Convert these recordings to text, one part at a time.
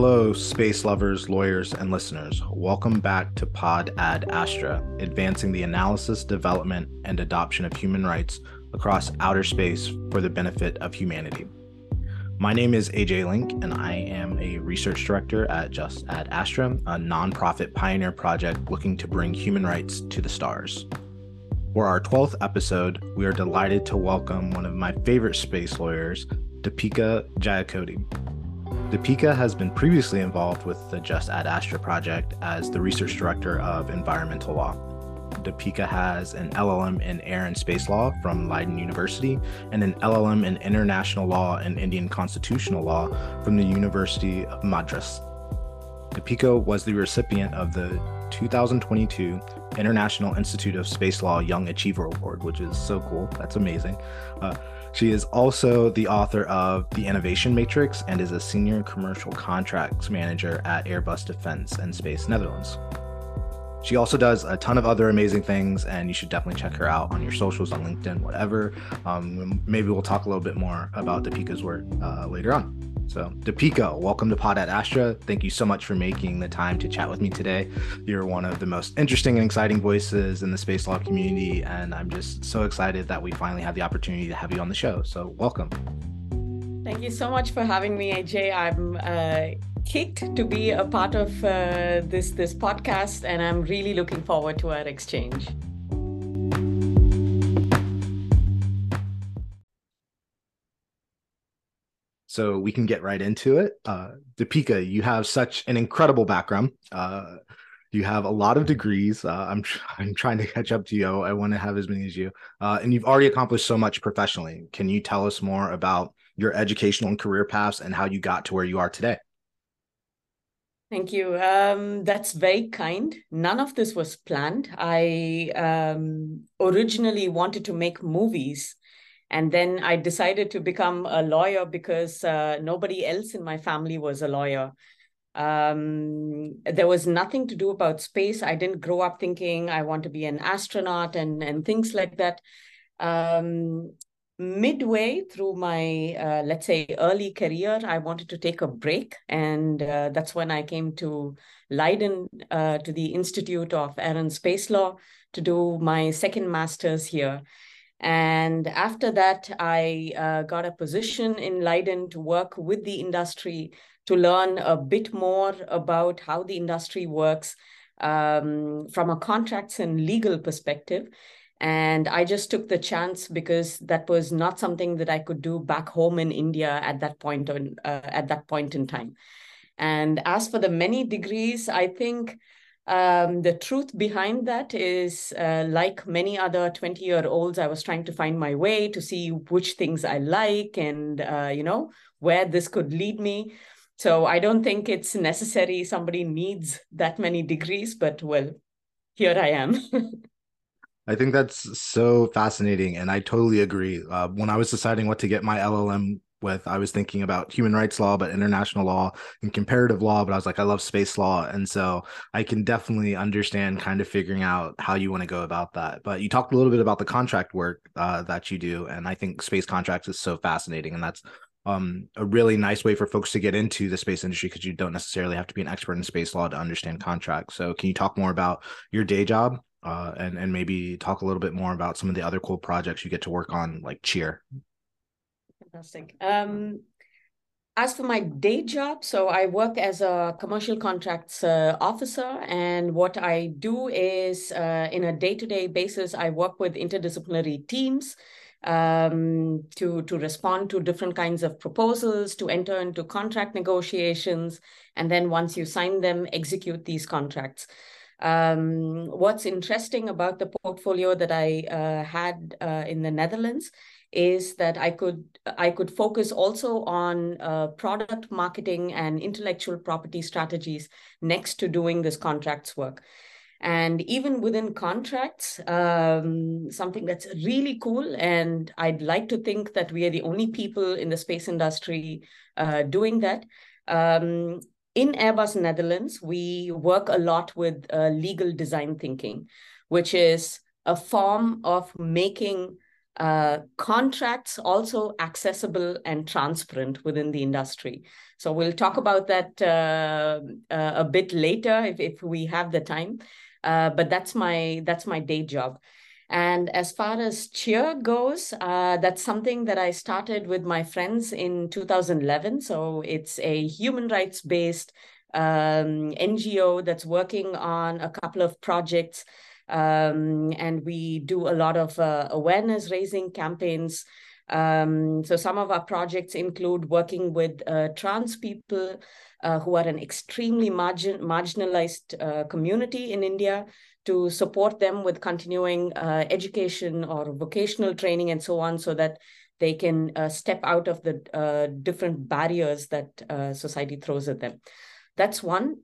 Hello, space lovers, lawyers, and listeners. Welcome back to Pod Ad Astra, advancing the analysis, development, and adoption of human rights across outer space for the benefit of humanity. My name is AJ Link, and I am a research director at Just Ad Astra, a nonprofit pioneer project looking to bring human rights to the stars. For our 12th episode, we are delighted to welcome one of my favorite space lawyers, Deepika Jeyakodi. Deepika has been previously involved with the Just Ad Astra project as the research director of environmental law. Deepika has an LLM in air and space law from Leiden University and an LLM in international law and Indian constitutional law from the University of Madras. Deepika was the recipient of the 2022 International Institute of Space Law Young Achiever Award, which is so cool. That's amazing. Uh, she is also the author of The Innovation Matrix and is a senior commercial contracts manager at Airbus Defense and Space Netherlands. She also does a ton of other amazing things, and you should definitely check her out on your socials, on LinkedIn, whatever. Um, maybe we'll talk a little bit more about Deepika's work uh, later on. So, Deepika, welcome to Pod Ad Astra. Thank you so much for making the time to chat with me today. You're one of the most interesting and exciting voices in the space law community, and I'm just so excited that we finally have the opportunity to have you on the show. So, welcome. Thank you so much for having me, AJ. I'm uh, kicked to be a part of uh, this this podcast, and I'm really looking forward to our exchange. So we can get right into it. Uh, Deepika, you have such an incredible background. Uh, you have a lot of degrees. Uh, I'm tr- I'm trying to catch up to you. I want to have as many as you, uh, and you've already accomplished so much professionally. Can you tell us more about your educational and career paths and how you got to where you are today? Thank you. Um, that's very kind. None of this was planned. I um, originally wanted to make movies and then I decided to become a lawyer because uh, nobody else in my family was a lawyer. Um, there was nothing to do about space. I didn't grow up thinking I want to be an astronaut and, and things like that. Um, midway through my, uh, let's say, early career, I wanted to take a break. And uh, that's when I came to Leiden, uh, to the Institute of Air and Space Law, to do my second master's here. And after that, I uh, got a position in Leiden to work with the industry to learn a bit more about how the industry works um, from a contracts and legal perspective. And I just took the chance because that was not something that I could do back home in India at that point on, uh, at that point in time. And as for the many degrees, I think um, the truth behind that is, uh, like many other 20 year olds, I was trying to find my way to see which things I like and, uh, you know, where this could lead me. So I don't think it's necessary somebody needs that many degrees, but well, here I am. I think that's so fascinating. And I totally agree. Uh, when I was deciding what to get my LLM with i was thinking about human rights law but international law and comparative law but i was like i love space law. And so i can definitely understand kind of figuring out how you want to go about that. But you talked a little bit about the contract work uh, that you do and i think space contracts is so fascinating and that's um, a really nice way for folks to get into the space industry because you don't necessarily have to be an expert in space law to understand contracts. So can you talk more about your day job uh, and and maybe talk a little bit more about some of the other cool projects you get to work on like cheer Fantastic. Um, as for my day job, so I work as a commercial contracts uh, officer, and what I do is, uh, in a day-to-day basis, I work with interdisciplinary teams um, to to respond to different kinds of proposals, to enter into contract negotiations, and then once you sign them, execute these contracts. Um, what's interesting about the portfolio that I uh, had uh, in the Netherlands is that I could I could focus also on uh, product marketing and intellectual property strategies next to doing this contracts work. And even within contracts, um, something that's really cool, and I'd like to think that we are the only people in the space industry uh, doing that. Um, in Airbus Netherlands, we work a lot with uh, legal design thinking, which is a form of making uh, contracts also accessible and transparent within the industry. So we'll talk about that uh, uh, a bit later if, if we have the time. Uh, but that's my that's my day job. And as far as cheer goes, uh, that's something that I started with my friends in 2011. So it's a human rights based um, NGO that's working on a couple of projects. Um, and we do a lot of uh, awareness raising campaigns. Um, so some of our projects include working with uh, trans people uh, who are an extremely margin marginalized uh, community in India to support them with continuing uh, education or vocational training and so on so that they can uh, step out of the different barriers that society throws at them. That's one.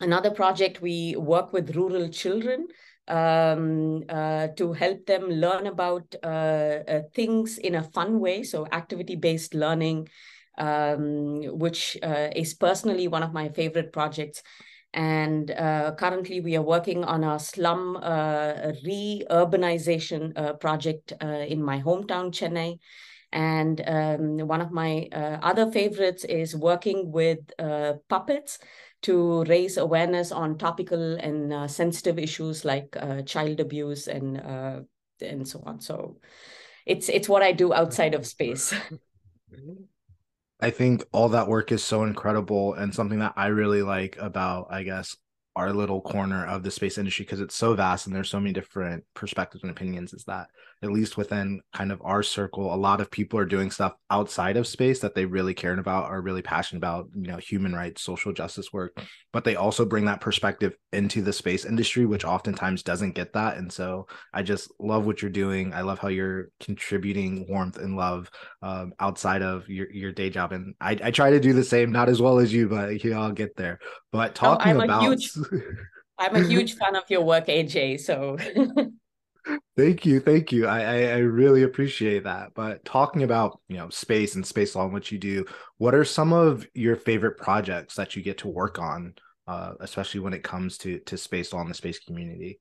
Another project, we work with rural children um, uh, to help them learn about uh, things in a fun way. So activity-based learning, um, which is personally one of my favorite projects and uh, currently, we are working on a slum uh, re-urbanization uh, project uh, in my hometown, Chennai. And um, one of my uh, other favorites is working with uh, puppets to raise awareness on topical and uh, sensitive issues like uh, child abuse and uh, and so on. So it's it's what I do outside of space. I think all that work is so incredible and something that I really like about, I guess, our little corner of the space industry because it's so vast and there's so many different perspectives and opinions is that at least within kind of our circle a lot of people are doing stuff outside of space that they really care about are really passionate about you know human rights social justice work. But they also bring that perspective into the space industry which oftentimes doesn't get that. And so i just love what you're doing. I love how you're contributing warmth and love um, outside of your, your day job. And I, I try to do the same not as well as you but you know, i'll get there. But talking oh, about huge I'm a huge fan of your work, AJ. So thank you, thank you. I, I, I really appreciate that. But talking about you know space and space law and what you do, what are some of your favorite projects that you get to work on, uh, especially when it comes to to space law and the space community?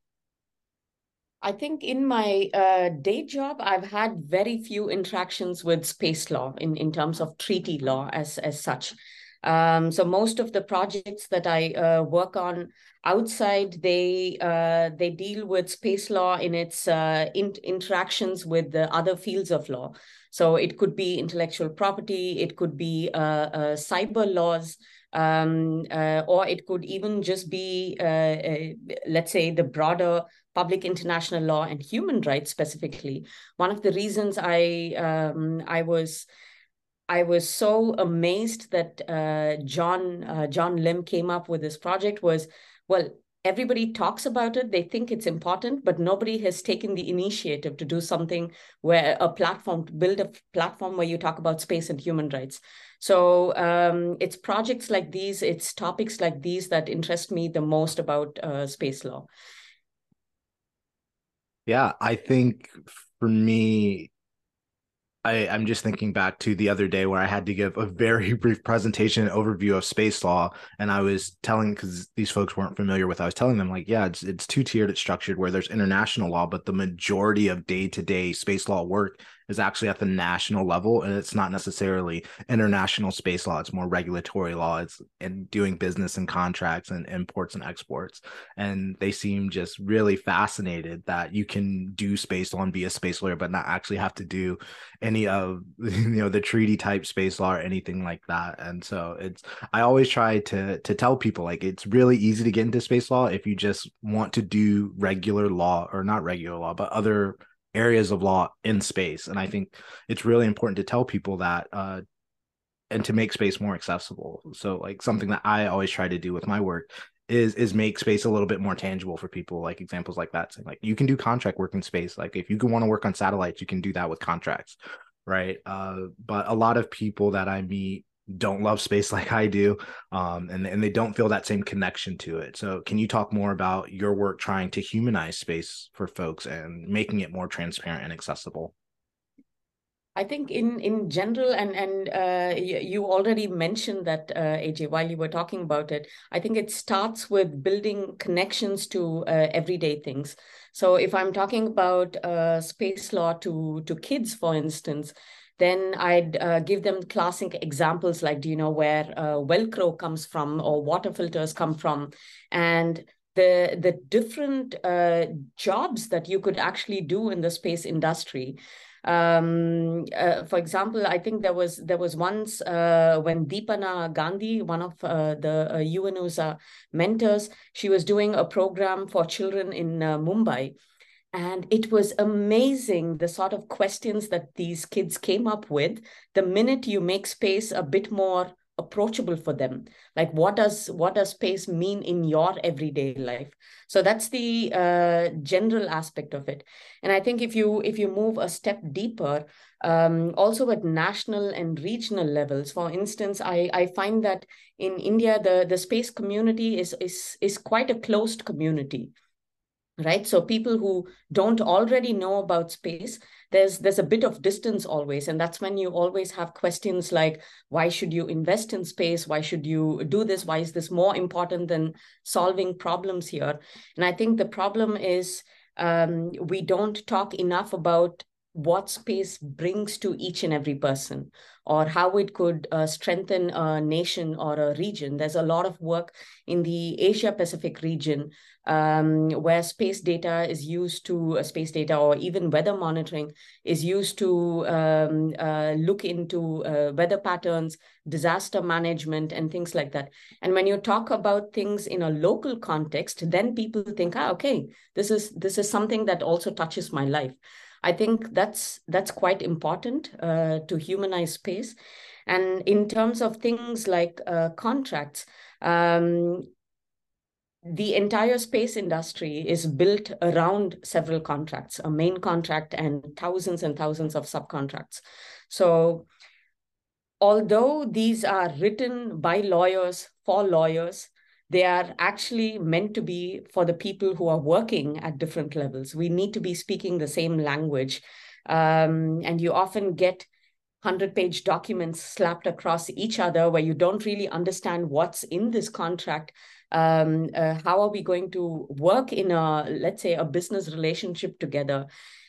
I think in my uh, day job, I've had very few interactions with space law in, in terms of treaty law as, as such. Um, so most of the projects that I uh, work on outside, they uh, they deal with space law in its uh, in interactions with the other fields of law. So it could be intellectual property, it could be uh, uh, cyber laws, um, uh, or it could even just be, let's say, the broader public international law and human rights specifically. One of the reasons I um, I was I was so amazed that uh, John uh, John Lim came up with this project was well everybody talks about it they think it's important but nobody has taken the initiative to do something where a platform to build a platform where you talk about space and human rights. So um, it's projects like these it's topics like these that interest me the most about uh, space law. Yeah i think for me I, I'm just thinking back to the other day where I had to give a very brief presentation overview of space law, and I was telling because these folks weren't familiar with. I was telling them like, yeah, it's it's two tiered, it's structured where there's international law, but the majority of day to day space law work is actually at the national level and it's not necessarily international space law it's more regulatory law it's and doing business and contracts and imports and exports. And they seem just really fascinated that you can do space law and be a space lawyer but not actually have to do any of you know the treaty type space law or anything like that. And so it's i always try to to tell people like it's really easy to get into space law if you just want to do regular law or not regular law but other areas of law in space. And I think it's really important to tell people that uh, and to make space more accessible. So like something that I always try to do with my work is is make space a little bit more tangible for people like examples like that saying like you can do contract work in space like if you want to work on satellites you can do that with contracts right uh, but a lot of people that i meet don't love space like I do, um, and and they don't feel that same connection to it. So, can you talk more about your work trying to humanize space for folks and making it more transparent and accessible? I think in in general, and and uh, you already mentioned that uh, AJ while you were talking about it. I think it starts with building connections to uh, everyday things. So if I'm talking about uh, space law to to kids, for instance, then I'd uh, give them classic examples like, do you know where uh, Velcro comes from or water filters come from, and the the different jobs that you could actually do in the space industry um, uh, for example, I think there was there was once uh, when Deepana Gandhi, one of uh, the uh, UNO's mentors, she was doing a program for children in uh, Mumbai. And it was amazing the sort of questions that these kids came up with. The minute you make space a bit more approachable for them. Like what does what does space mean in your everyday life? So that's the uh, general aspect of it. And i think if you if you move a step deeper um, also at national and regional levels for instance i i find that in india the the space community is is is quite a closed community right? So people who don't already know about space there's there's a bit of distance always. And that's when you always have questions like why should you invest in space? Why should you do this? Why is this more important than solving problems here? And i think the problem is um, we don't talk enough about what space brings to each and every person or how it could uh, strengthen a nation or a region. There's a lot of work in the Asia Pacific region um, where space data is used to uh, space data or even weather monitoring is used to um, uh, look into uh, weather patterns, disaster management, and things like that. And when you talk about things in a local context, then people think, ah, okay, this is this is something that also touches my life. I think that's that's quite important uh, to humanize space. And in terms of things like uh, contracts, um, the entire space industry is built around several contracts, a main contract and thousands and thousands of subcontracts. So although these are written by lawyers for lawyers, they are actually meant to be for the people who are working at different levels. We need to be speaking the same language. Um, and you often get 100 page documents slapped across each other where you don't really understand what's in this contract. Um, uh, how are we going to work in a, let's say, a business relationship together?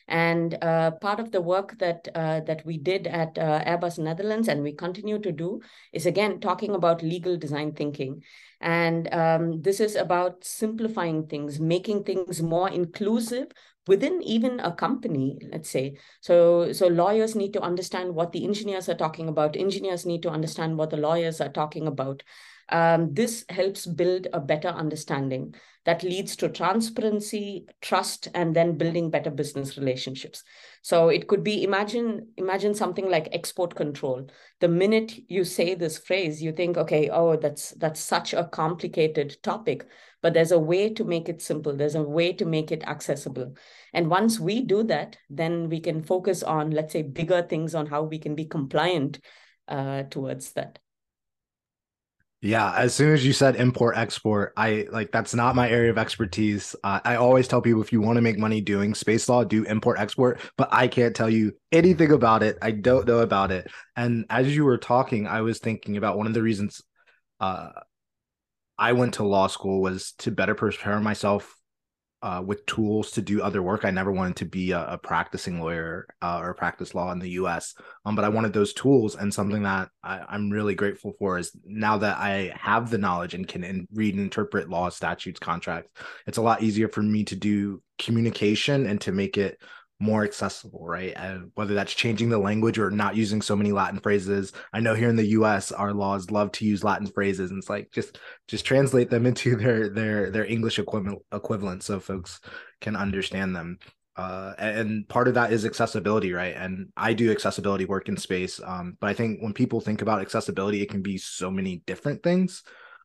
And uh, part of the work that uh, that we did at uh, Airbus Netherlands and we continue to do is again talking about legal design thinking. And um, this is about simplifying things, making things more inclusive within even a company, let's say. So, so lawyers need to understand what the engineers are talking about. Engineers need to understand what the lawyers are talking about. Um, this helps build a better understanding that leads to transparency, trust, and then building better business relationships. So it could be imagine imagine something like export control. The minute you say this phrase, you think, okay, oh, that's that's such a complicated topic, but there's a way to make it simple. There's a way to make it accessible. And once we do that, then we can focus on, let's say, bigger things on how we can be compliant uh, towards that. Yeah, as soon as you said import export, I like that's not my area of expertise. Uh, I always tell people if you want to make money doing space law, do import export, but I can't tell you anything about it. I don't know about it. And as you were talking, I was thinking about one of the reasons uh, I went to law school was to better prepare myself uh, with tools to do other work. I never wanted to be a, a practicing lawyer uh, or practice law in the U.S. Um, but I wanted those tools, and something that I, am really grateful for is now that I have the knowledge and can in, read and interpret law, statutes, contracts. It's a lot easier for me to do communication and to make it more accessible, right? And whether that's changing the language or not using so many Latin phrases. I know here in the US our laws love to use Latin phrases and it's like just just translate them into their their their English equivalent equivalent so folks can understand them. Uh, and part of that is accessibility, right? And I do accessibility work in space. Um, but I think when people think about accessibility, it can be so many different things.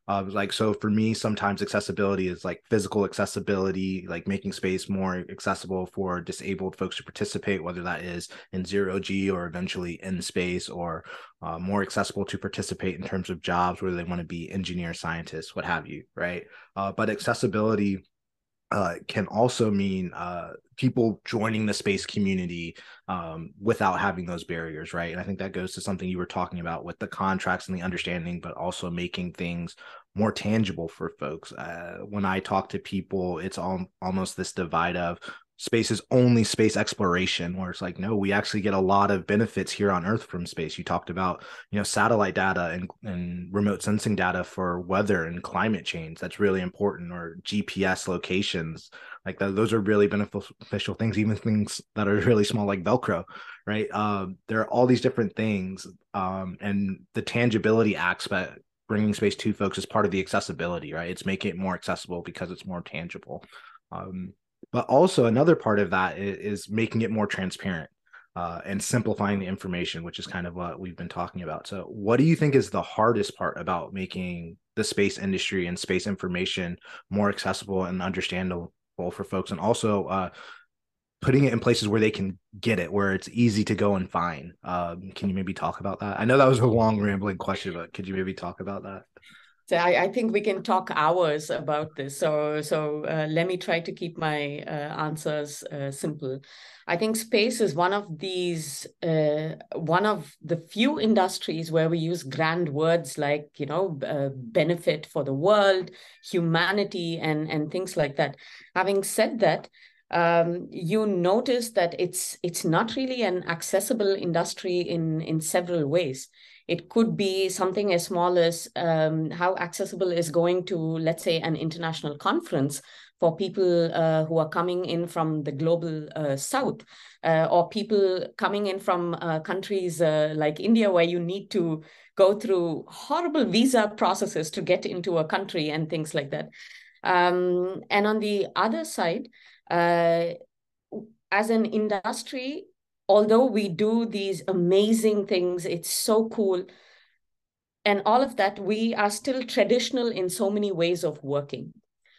Uh, like so for me sometimes accessibility is like physical accessibility like making space more accessible for disabled folks to participate whether that is in zero g or eventually in space or uh, more accessible to participate in terms of jobs whether they want to be engineer scientists what have you right? Uh, but accessibility uh, can also mean uh, people joining the space community um, without having those barriers, right? And I think that goes to something you were talking about with the contracts and the understanding, but also making things more tangible for folks. Uh, when I talk to people, it's all, almost this divide of space is only space exploration where it's like no we actually get a lot of benefits here on earth from space. You talked about you know satellite data and, and remote sensing data for weather and climate change. That's really important or gps locations. Like the, those are really beneficial things even things that are really small like velcro right? Um, there are all these different things um, and the tangibility aspect bringing space to folks is part of the accessibility right? It's making it more accessible because it's more tangible. Um, but also another part of that is, is making it more transparent uh, and simplifying the information, which is kind of what we've been talking about. So, what do you think is the hardest part about making the space industry and space information more accessible and understandable for folks, and also uh, putting it in places where they can get it, where it's easy to go and find? Um, can you maybe talk about that? I know that was a long, rambling question, but could you maybe talk about that? So I, I, think we can talk hours about this. So so uh, let me try to keep my uh, answers uh, simple. I think space is one of these uh, one of the few industries where we use grand words like you know uh, benefit for the world, humanity, and and things like that. Having said that. Um, you notice that it's it's not really an accessible industry in in several ways it could be something as small as um, how accessible is going to, let's say, an international conference for people uh, who are coming in from the global uh, south uh, or people coming in from uh, countries uh, like India where you need to go through horrible visa processes to get into a country and things like that. Um, and on the other side, uh, as an industry, although we do these amazing things, it's so cool. And all of that, we are still traditional in so many ways of working.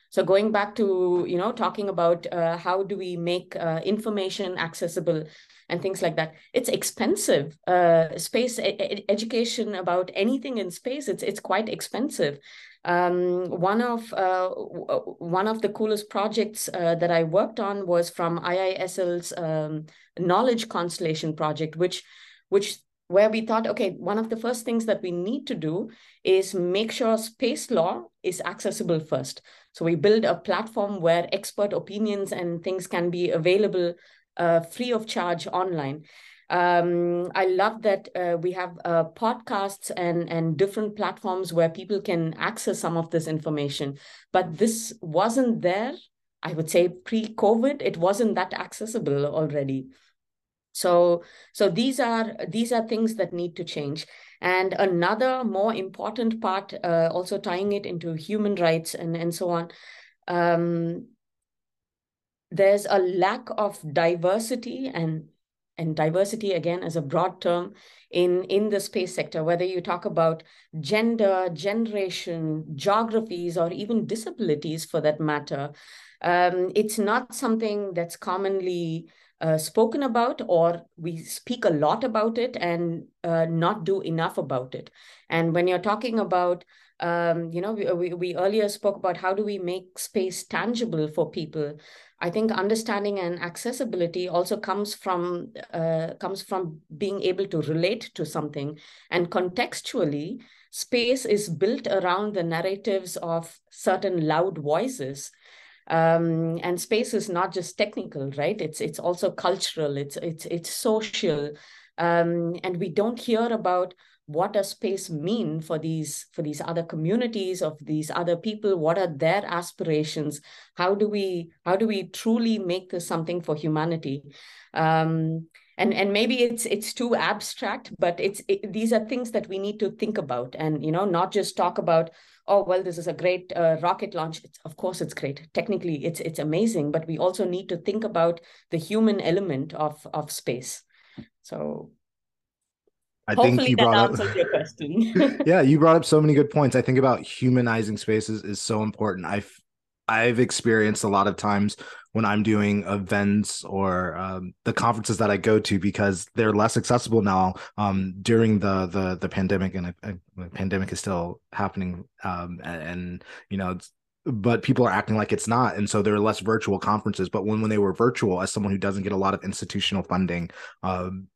So going back to, you know, talking about uh, how do we make uh, information accessible and things like that. It's expensive. Uh, space e education about anything in space, it's, it's quite expensive. Um, one of uh, one of the coolest projects uh, that I worked on was from IISL's um, knowledge constellation project, which which where we thought, okay, one of the first things that we need to do is make sure space law is accessible first. So we build a platform where expert opinions and things can be available uh, free of charge online. Um, I love that uh, we have uh, podcasts and, and different platforms where people can access some of this information. But this wasn't there, I would say, pre COVID, it wasn't that accessible already. So, so these are these are things that need to change. And another more important part, uh, also tying it into human rights and, and so on, um, there's a lack of diversity and and diversity again as a broad term in in the space sector whether you talk about gender generation geographies or even disabilities for that matter. Um, it's not something that's commonly uh, spoken about or we speak a lot about it and uh, not do enough about it and when you're talking about um, you know we, we, we earlier spoke about how do we make space tangible for people I think understanding and accessibility also comes from uh, comes from being able to relate to something, and contextually, space is built around the narratives of certain loud voices. Um, and space is not just technical, right? It's it's also cultural. It's it's it's social, um, and we don't hear about what does space mean for these for these other communities of these other people what are their aspirations how do we how do we truly make this something for humanity um, and and maybe it's it's too abstract but it's it, these are things that we need to think about and you know not just talk about oh well this is a great uh, rocket launch it's, of course it's great technically it's it's amazing but we also need to think about the human element of of space so I Hopefully think you brought up your question. yeah, you brought up so many good points. I think about humanizing spaces is so important. I've I've experienced a lot of times when I'm doing events or um, the conferences that I go to because they're less accessible now um, during the the the pandemic and uh, the pandemic is still happening um, and, and, you know but people are acting like it's not and so there are less virtual conferences but when when they were virtual as someone who doesn't get a lot of institutional funding um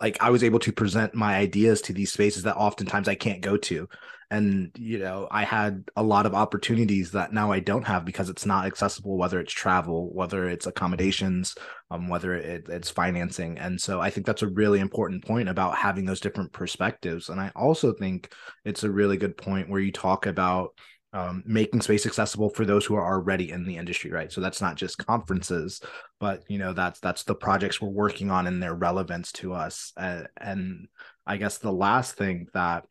like I was able to present my ideas to these spaces that oftentimes I can't go to. And, you know, I had a lot of opportunities that now I don't have because it's not accessible, whether it's travel, whether it's accommodations, um, whether it, it's financing. And so I think that's a really important point about having those different perspectives. And I also think it's a really good point where you talk about um, making space accessible for those who are already in the industry right? So that's not just conferences but you know that's that's the projects we're working on and their relevance to us. Uh, and i guess the last thing that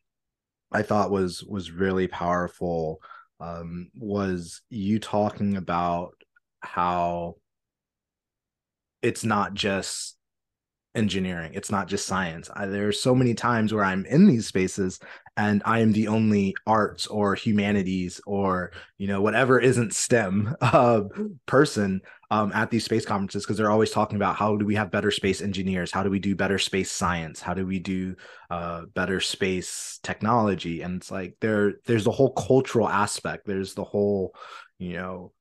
i thought was was really powerful um, was you talking about how it's not just engineering it's not just science. I, there are so many times where i'm in these spaces and i am the only arts or humanities or you know whatever isn't stem uh, person um, at these space conferences because they're always talking about how do we have better space engineers? How do we do better space science? How do we do uh, better space technology? And it's like there there's the whole cultural aspect. There's the whole you know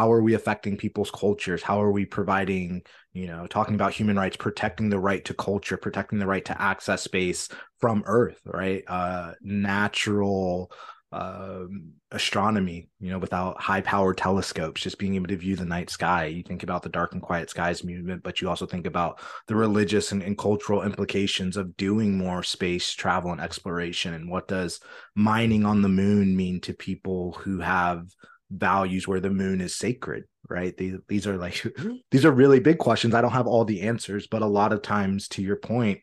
how are we affecting people's cultures? How are we providing you know talking about human rights protecting the right to culture protecting the right to access space from earth right? Uh natural um, astronomy you know without high powered telescopes just being able to view the night sky. You think about the dark and quiet skies movement but you also think about the religious and, and cultural implications of doing more space travel and exploration and what does mining on the moon mean to people who have values where the moon is sacred right? These, these are like mm-hmm. these are really big questions. I don't have all the answers but a lot of times to your point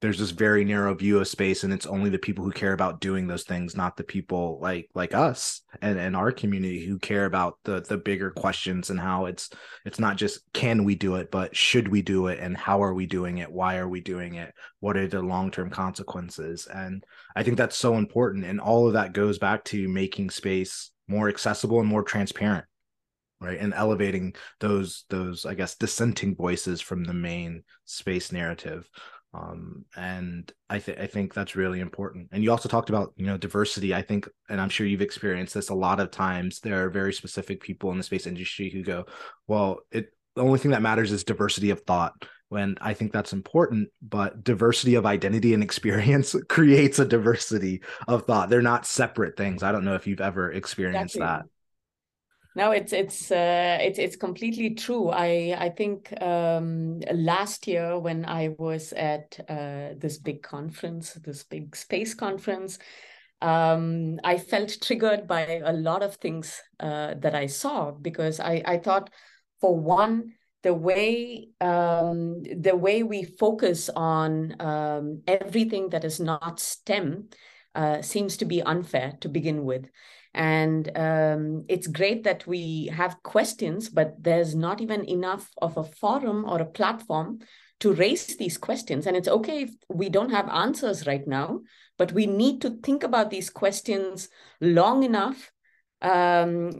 there's this very narrow view of space and it's only the people who care about doing those things not the people like like us and, and our community who care about the the bigger questions and how it's it's not just can we do it but should we do it and how are we doing it? Why are we doing it? What are the long-term consequences? And i think that's so important and all of that goes back to making space more accessible and more transparent right? And elevating those those i guess dissenting voices from the main space narrative. Um, and i think i think that's really important. And you also talked about you know diversity. I think and i'm sure you've experienced this a lot of times there are very specific people in the space industry who go well it the only thing that matters is diversity of thought when I think that's important, but diversity of identity and experience creates a diversity of thought. They're not separate things. I don't know if you've ever experienced exactly. that. No, it's it's uh, it's it's completely true. I I think um, last year when I was at uh, this big conference, this big space conference, um, I felt triggered by a lot of things uh, that I saw because I I thought, for one, the way um, the way we focus on um, everything that is not STEM uh, seems to be unfair to begin with. And um, it's great that we have questions, but there's not even enough of a forum or a platform to raise these questions. And it's okay if we don't have answers right now, but we need to think about these questions long enough um,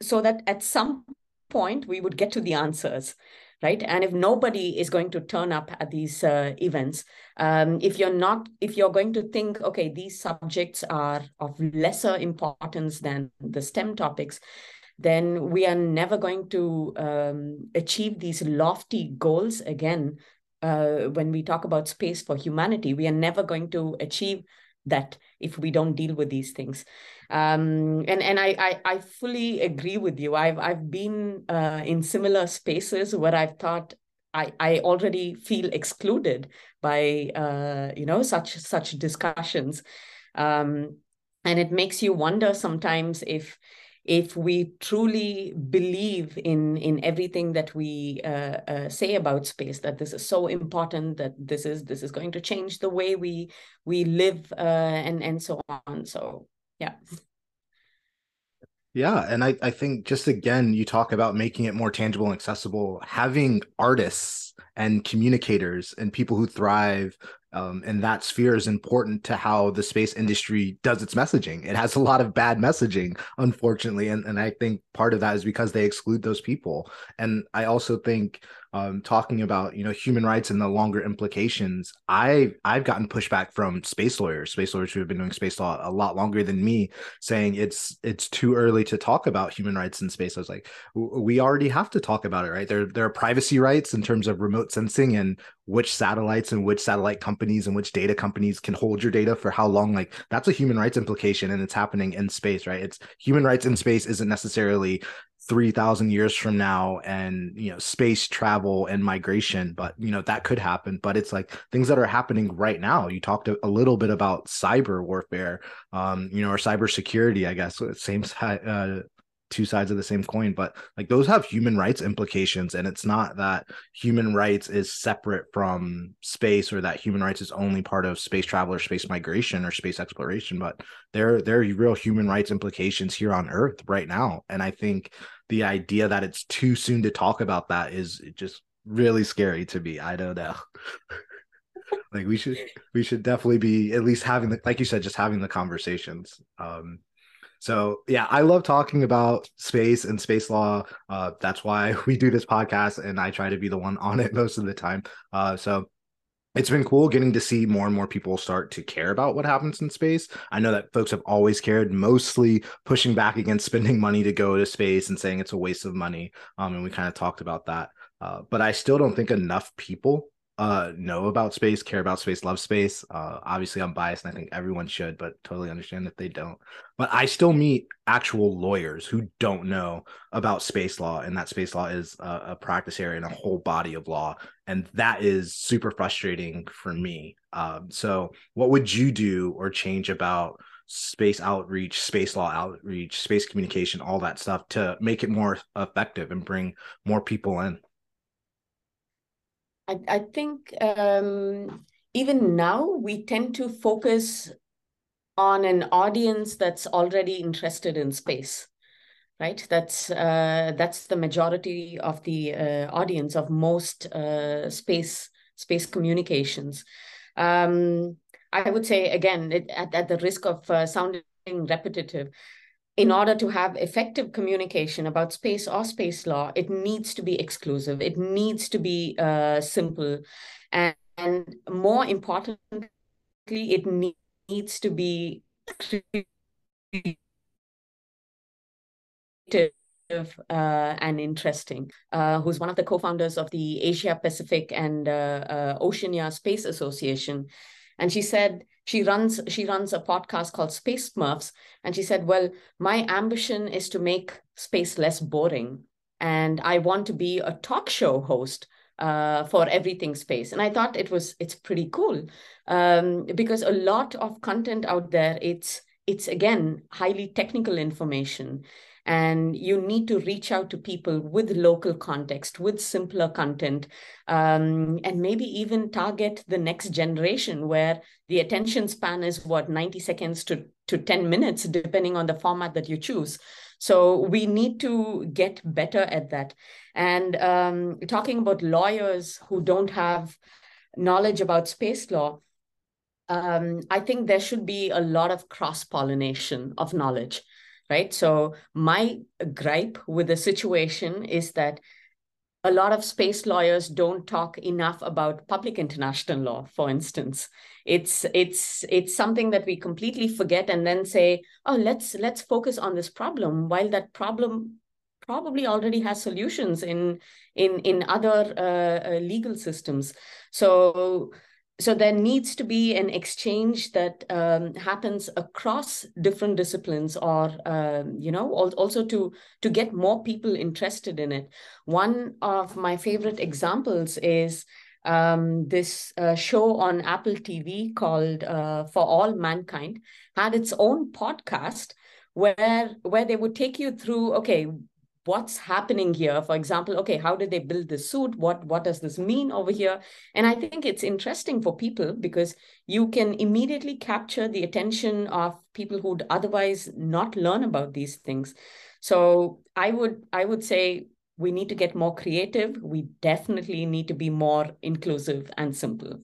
so that at some point we would get to the answers right? And if nobody is going to turn up at these uh, events um, if you're not if you're going to think okay these subjects are of lesser importance than the stem topics then we are never going to um, achieve these lofty goals again uh, when we talk about space for humanity. We are never going to achieve that if we don't deal with these things. Um, and and I, I, I fully agree with you. I've i've been uh, in similar spaces where i've thought i i already feel excluded by uh, you know such such discussions. Um, and it makes you wonder sometimes if if we truly believe in in everything that we uh, uh, say about space that this is so important that this is this is going to change the way we we live uh, and and so on. So yeah. Yeah and I, I think just again you talk about making it more tangible and accessible having artists and communicators and people who thrive Um, and that sphere is important to how the space industry does its messaging. It has a lot of bad messaging, unfortunately. And, and I think part of that is because they exclude those people. And I also think um, talking about you know human rights and the longer implications i i've gotten pushback from space lawyers space lawyers who have been doing space law a lot longer than me saying it's it's too early to talk about human rights in space i was like we already have to talk about it right there there are privacy rights in terms of remote sensing and which satellites and which satellite companies and which data companies can hold your data for how long like that's a human rights implication and it's happening in space right? It's human rights in space isn't necessarily 3000 years from now and you know space travel and migration but you know that could happen but it's like things that are happening right now. You talked a, little bit about cyber warfare um you know or cyber security i guess same uh, two sides of the same coin but like those have human rights implications and it's not that human rights is separate from space or that human rights is only part of space travel or space migration or space exploration but there there are real human rights implications here on earth right now and i think the idea that it's too soon to talk about that is just really scary to me. I don't know. Like we should we should definitely be at least having the like you said just having the conversations. Um so yeah, I love talking about space and space law. Uh, that's why we do this podcast, and I try to be the one on it most of the time. Uh, so it's been cool getting to see more and more people start to care about what happens in space. I know that folks have always cared, mostly pushing back against spending money to go to space and saying it's a waste of money. Um, and we kind of talked about that. Uh, but I still don't think enough people uh know about space care about space love space. Uh obviously i'm biased and i think everyone should but totally understand if they don't. But i still meet actual lawyers who don't know about space law and that space law is a, a practice area and a whole body of law and that is super frustrating for me. Um so what would you do or change about space outreach space law outreach space communication all that stuff to make it more effective and bring more people in I, I think um, even now we tend to focus on an audience that's already interested in space right? That's uh, that's the majority of the uh, audience of most uh, space space communications. Um, i would say again it, at, at the risk of uh, sounding repetitive in order to have effective communication about space or space law, it needs to be exclusive. It needs to be uh, simple. And, and, more importantly, it ne- needs to be creative uh, and interesting, uh, who's one of the co-founders of the Asia Pacific and uh, uh Oceania Space Association. And she said, she runs she runs a podcast called Space Smurfs, and she said, "Well, my ambition is to make space less boring, and I want to be a talk show host." Uh, for everything space and i thought it was it's pretty cool um, because a lot of content out there it's it's again highly technical information and you need to reach out to people with local context with simpler content um, and maybe even target the next generation where the attention span is what 90 seconds to, to 10 minutes depending on the format that you choose. So we need to get better at that. And um, talking about lawyers who don't have knowledge about space law um, I think there should be a lot of cross pollination of knowledge right? So my gripe with the situation is that a lot of space lawyers don't talk enough about public international law for instance it's it's it's something that we completely forget and then say oh let's let's focus on this problem while that problem probably already has solutions in in in other uh, uh, legal systems so so there needs to be an exchange that um, happens across different disciplines or um, you know also to to get more people interested in it. One of my favorite examples is um, this uh, show on apple tv called uh, for all mankind had its own podcast where where they would take you through okay what's happening here. For example okay how did they build the suit? What what does this mean over here? And i think it's interesting for people because you can immediately capture the attention of people who'd otherwise not learn about these things. So i would i would say we need to get more creative. We definitely need to be more inclusive and simple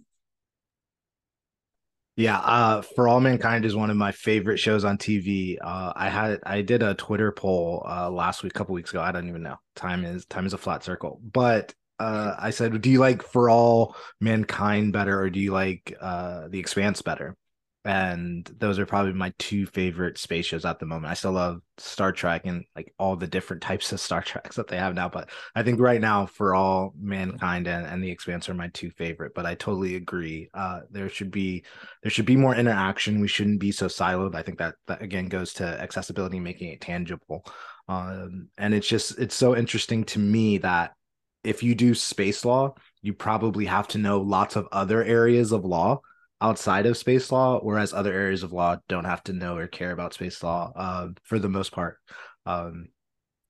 Yeah, uh, For All Mankind is one of my favorite shows on TV. Uh, I had I did a Twitter poll uh, last week, a couple weeks ago. I don't even know. Time is time is a flat circle. But uh, I said, do you like For All Mankind better, or do you like uh, The Expanse better? And those are probably my two favorite space shows at the moment. I still love Star Trek and like all the different types of Star Treks that they have now, but I think right now for all mankind and, and the Expanse are my two favorite. But I totally agree. Uh, there should be there should be more interaction. We shouldn't be so siloed. I think that that again goes to accessibility, making it tangible. Um, and it's just it's so interesting to me that if you do space law, you probably have to know lots of other areas of law outside of space law, whereas other areas of law don't have to know or care about space law uh, for the most part. Um,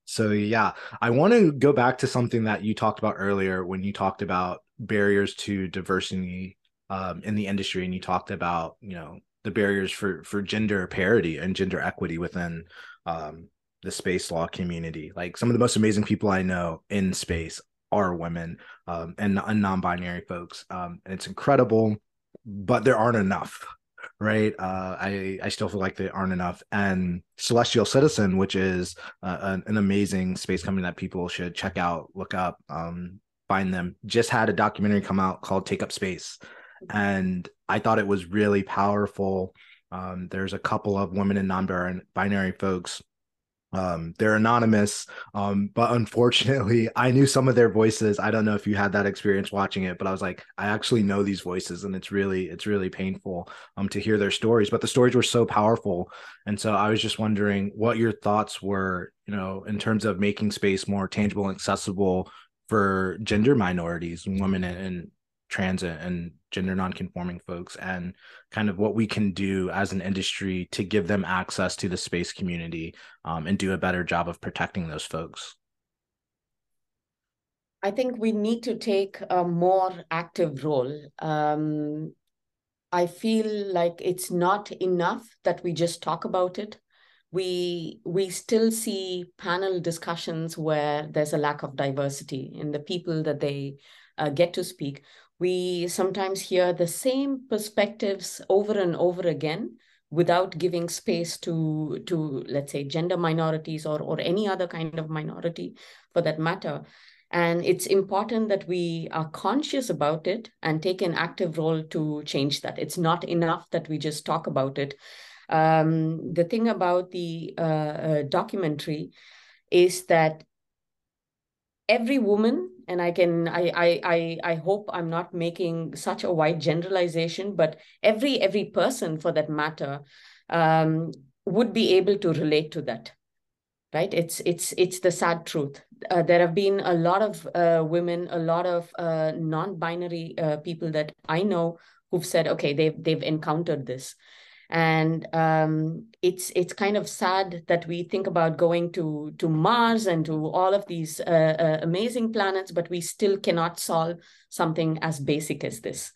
so yeah, I want to go back to something that you talked about earlier when you talked about barriers to diversity um, in the industry, and you talked about you know the barriers for for gender parity and gender equity within um, the space law community. Like some of the most amazing people I know in space are women um, and, and non-binary folks, um, and it's incredible but there aren't enough right? Uh, i i still feel like they aren't enough. And celestial citizen which is uh, an, an, amazing space company that people should check out look up um, find them. Just had a documentary come out called take up space. And i thought it was really powerful. Um, there's a couple of women and non-binary folks um they're anonymous. Um but unfortunately i knew some of their voices. I don't know if you had that experience watching it but i was like i actually know these voices and it's really it's really painful um to hear their stories. But the stories were so powerful. And so i was just wondering what your thoughts were you know in terms of making space more tangible and accessible for gender minorities women and transit and gender nonconforming folks and kind of what we can do as an industry to give them access to the space community um, and do a better job of protecting those folks. I think we need to take a more active role. Um, i feel like it's not enough that we just talk about it. We we still see panel discussions where there's a lack of diversity in the people that they uh, get to speak we sometimes hear the same perspectives over and over again without giving space to to let's say gender minorities or or any other kind of minority for that matter. And it's important that we are conscious about it and take an active role to change that. It's not enough that we just talk about it. Um, the thing about the uh, uh, documentary is that every woman and i can I, I i i hope i'm not making such a wide generalization but every every person for that matter um, would be able to relate to that right? It's it's it's the sad truth. Uh, there have been a lot of uh, women a lot of uh, non-binary uh, people that i know who've said okay they've they've encountered this and um, it's it's kind of sad that we think about going to to Mars and to all of these uh, uh, amazing planets, but we still cannot solve something as basic as this.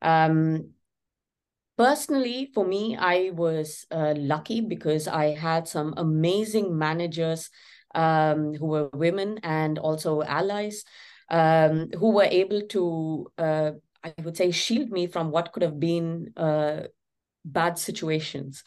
Um, personally, for me, I was uh, lucky because I had some amazing managers um, who were women and also allies um, who were able to. Uh, I would say shield me from what could have been uh, bad situations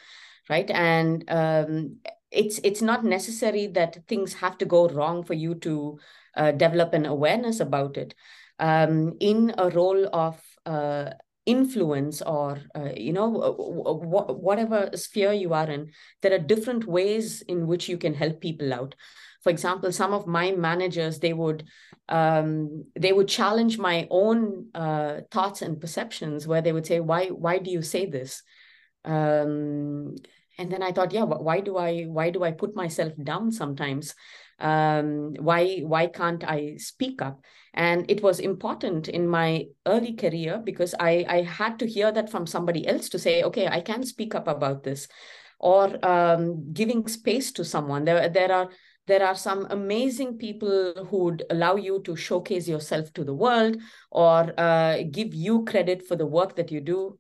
right? And um, it's it's not necessary that things have to go wrong for you to uh, develop an awareness about it. Um, in a role of uh, influence or uh, you know whatever sphere you are in there are different ways in which you can help people out. For example some of my managers they would um, they would challenge my own uh, thoughts and perceptions where they would say why why do you say this um, and then i thought yeah why do i why do i put myself down sometimes? Um, why why can't i speak up? And it was important in my early career because i i had to hear that from somebody else to say okay i can speak up about this. Or um, giving space to someone. There there are there are some amazing people who would allow you to showcase yourself to the world or uh, give you credit for the work that you do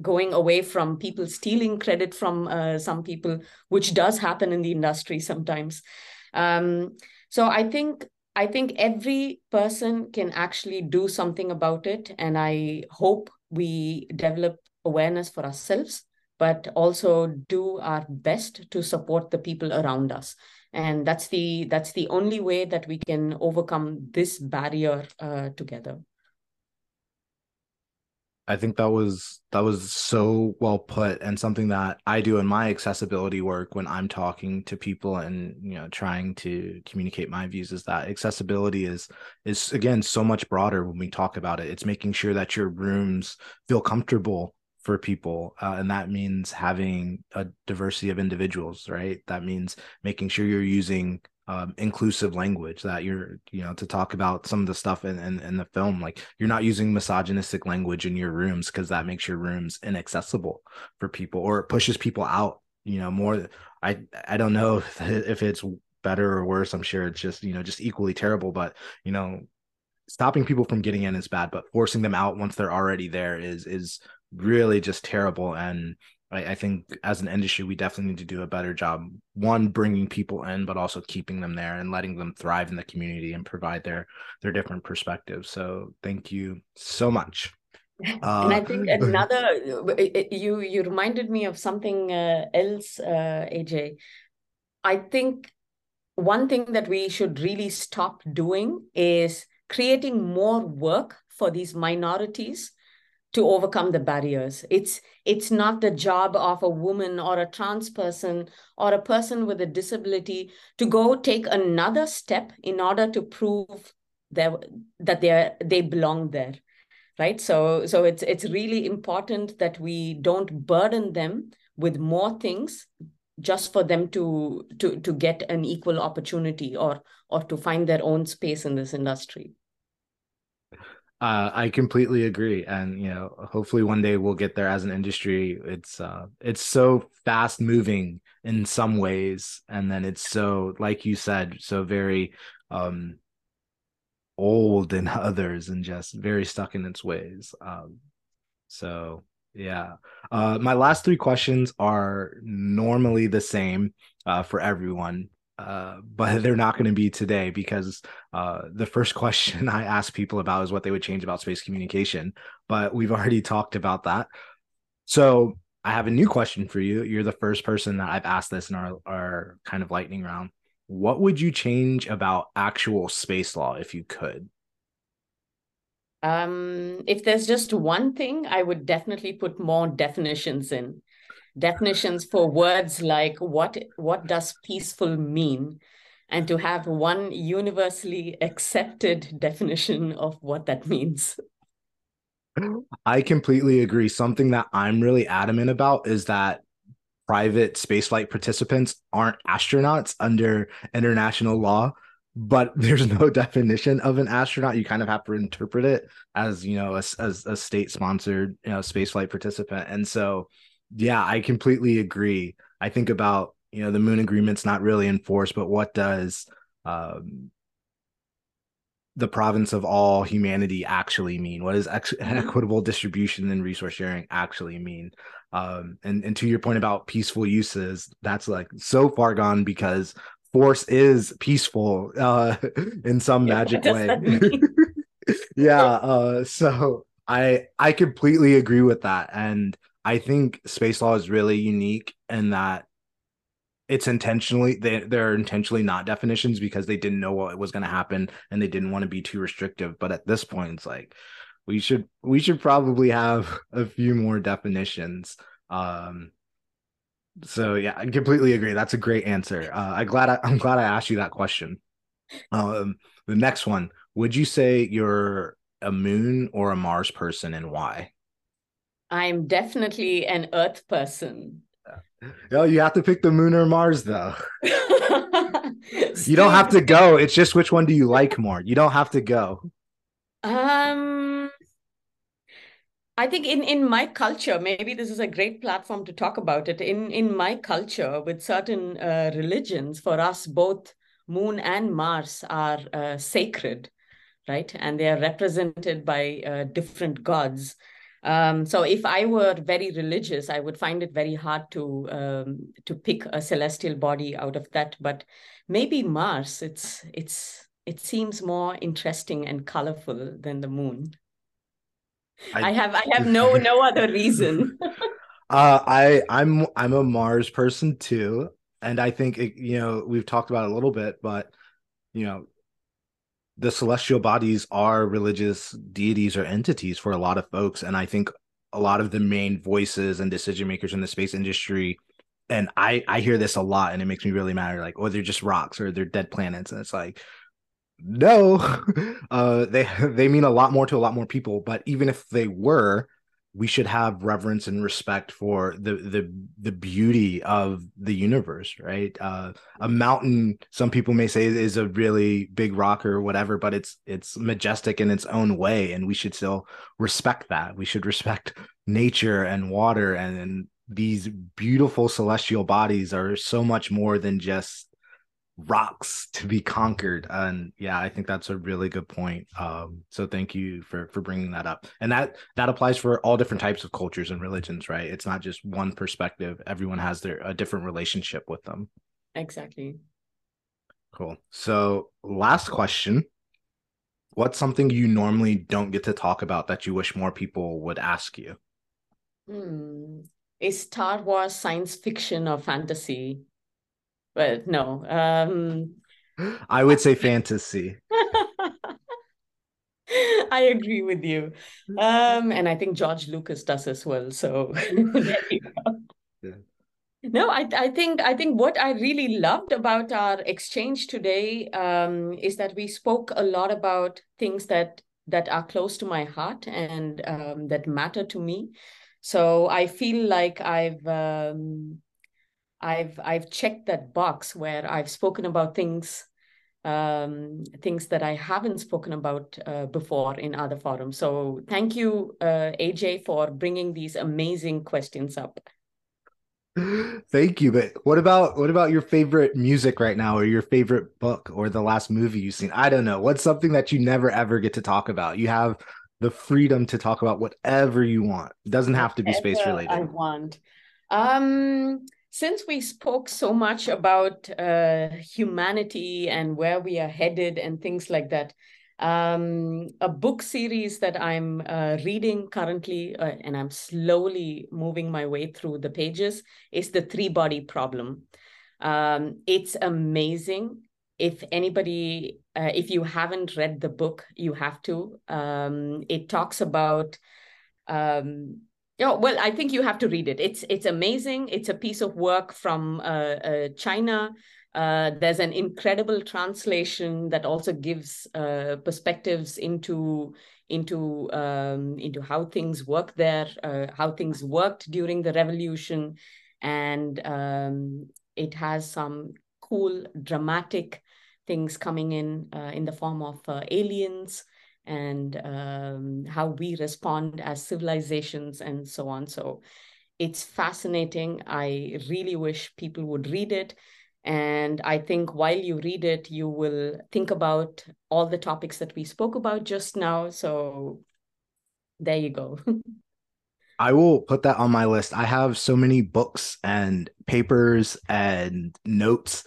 going away from people stealing credit from uh, some people, which does happen in the industry sometimes. Um, so I think I think every person can actually do something about it, and I hope we develop awareness for ourselves, but also do our best to support the people around us. And that's the that's the only way that we can overcome this barrier uh, together. I think that was that was so well put and something that I do in my accessibility work when I'm talking to people and you know trying to communicate my views is that accessibility is is again so much broader when we talk about it. It's making sure that your rooms feel comfortable for people uh, and that means having a diversity of individuals right that means making sure you're using um, inclusive language that you're you know to talk about some of the stuff in, in, in the film like you're not using misogynistic language in your rooms because that makes your rooms inaccessible for people or it pushes people out you know more i i don't know if, if it's better or worse i'm sure it's just you know just equally terrible but you know stopping people from getting in is bad but forcing them out once they're already there is is really just terrible and I, I think as an industry, we definitely need to do a better job. One, bringing people in, but also keeping them there and letting them thrive in the community and provide their their different perspectives. So, thank you so much. Uh, and I think another you you reminded me of something uh, else, uh, AJ. I think one thing that we should really stop doing is creating more work for these minorities to overcome the barriers. It's it's not the job of a woman or a trans person or a person with a disability to go take another step in order to prove their, that they they belong there right? So so it's it's really important that we don't burden them with more things just for them to to to get an equal opportunity or or to find their own space in this industry uh, I completely agree, and you know, hopefully one day we'll get there as an industry. It's uh, it's so fast moving in some ways, and then it's so, like you said, so very um, old in others, and just very stuck in its ways. Um, so yeah, uh, my last three questions are normally the same uh, for everyone, uh, but they're not going to be today because uh, the first question I ask people about is what they would change about space communication. But we've already talked about that. So I have a new question for you. You're the first person that I've asked this in our, our kind of lightning round. What would you change about actual space law if you could? Um, if there's just one thing, I would definitely put more definitions in definitions for words like what what does peaceful mean? And to have one universally accepted definition of what that means. I completely agree. Something that i'm really adamant about is that private spaceflight participants aren't astronauts under international law but there's no definition of an astronaut. You kind of have to interpret it as you know as, as a state sponsored you know spaceflight participant. And so yeah, I completely agree. I think about you know the moon agreement's not really enforced, but what does um, the province of all humanity actually mean? What does ex- mm-hmm. equitable distribution and resource sharing actually mean? Um, and and to your point about peaceful uses, that's like so far gone because force is peaceful uh, in some yeah, magic way. yeah. Uh, so I I completely agree with that, and I think space law is really unique in that it's intentionally they they're intentionally not definitions because they didn't know what was going to happen and they didn't want to be too restrictive. But at this point, it's like we should we should probably have a few more definitions. Um, so yeah, I completely agree. That's a great answer. Uh, I glad I, I'm glad I asked you that question. Um, the next one: Would you say you're a moon or a Mars person, and why? I'm definitely an Earth person. No, you have to pick the moon or Mars, though. you don't have to go. It's just which one do you like more? You don't have to go. Um, I think in in my culture, maybe this is a great platform to talk about it. In in my culture, with certain uh, religions, for us, both Moon and Mars are uh, sacred, right? And they are represented by uh, different gods. Um, so if I were very religious, I would find it very hard to um, to pick a celestial body out of that. But maybe Mars, it's it's it seems more interesting and colorful than the moon. I, I have I have no no other reason. uh, I I'm I'm a Mars person too, and I think it, you know we've talked about it a little bit, but you know the celestial bodies are religious deities or entities for a lot of folks, and I think a lot of the main voices and decision makers in the space industry and I I hear this a lot and it makes me really mad like oh they're just rocks or they're dead planets and it's like no. Uh they they mean a lot more to a lot more people but even if they were we should have reverence and respect for the the the beauty of the universe right? Uh a mountain some people may say is a really big rock or whatever but it's it's majestic in its own way and we should still respect that. We should respect nature and water and, and these beautiful celestial bodies are so much more than just rocks to be conquered and yeah i think that's a really good point um so thank you for for bringing that up and that that applies for all different types of cultures and religions right? It's not just one perspective everyone has their a different relationship with them. Exactly. Cool so last question. What's something you normally don't get to talk about that you wish more people would ask you? Hmm. is star wars science fiction or fantasy but no. Um, I would say fantasy. I agree with you. Um, and I think George Lucas does as well. So there you go. Yeah. No, I, I think I think what I really loved about our exchange today um, is that we spoke a lot about things that that are close to my heart and um, that matter to me. So I feel like I've um, I've I've checked that box where I've spoken about things um, things that I haven't spoken about uh, before in other forums. So thank you, uh, AJ, for bringing these amazing questions up. Thank you. But what about what about your favorite music right now, or your favorite book, or the last movie you've seen? I don't know. What's something that you never ever get to talk about? You have the freedom to talk about whatever you want. It doesn't have to be space related. I want. Um, since we spoke so much about uh, humanity and where we are headed and things like that, um, a book series that I'm uh, reading currently, uh, and I'm slowly moving my way through the pages, is The Three Body Problem. Um, it's amazing. If anybody, uh, if you haven't read the book, you have to. Um, it talks about um, Oh, well, I think you have to read it. It's it's amazing. It's a piece of work from uh, uh, China. Uh, there's an incredible translation that also gives uh, perspectives into into um, into how things work there, uh, how things worked during the revolution, and um, it has some cool dramatic things coming in uh, in the form of aliens and um, how we respond as civilizations and so on. So it's fascinating. I really wish people would read it. And I think while you read it, you will think about all the topics that we spoke about just now. So there you go. I will put that on my list. I have so many books and papers and notes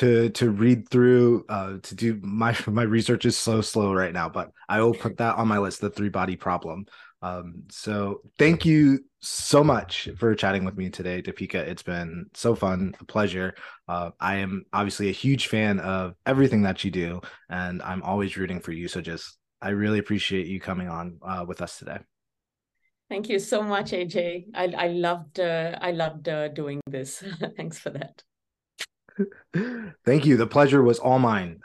to to read through uh to do my my research is so slow right now but i will put that on my list the three body problem um so thank you so much for chatting with me today Deepika. it's been so fun a pleasure uh i am obviously a huge fan of everything that you do and i'm always rooting for you so just i really appreciate you coming on uh, with us today Thank you so much, AJ. I, I loved uh, I loved uh, doing this. Thanks for that. Thank you. The pleasure was all mine.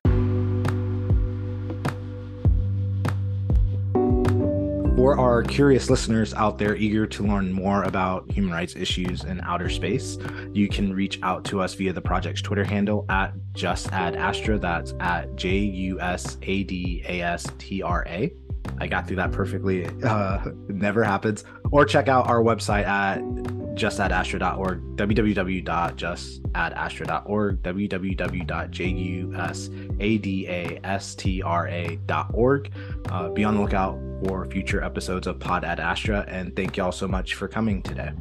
For our curious listeners out there eager to learn more about human rights issues in outer space, you can reach out to us via the project's Twitter handle at Jus Ad Astra. That's at J U S A D A S T R A. I got through that perfectly. Uh, never happens. Or check out our website at jusadastra.org, www.jusadastra.org, www.jusadastra.org. Uh, be on the lookout for future episodes of Pod Ad Astra, and thank you all so much for coming today.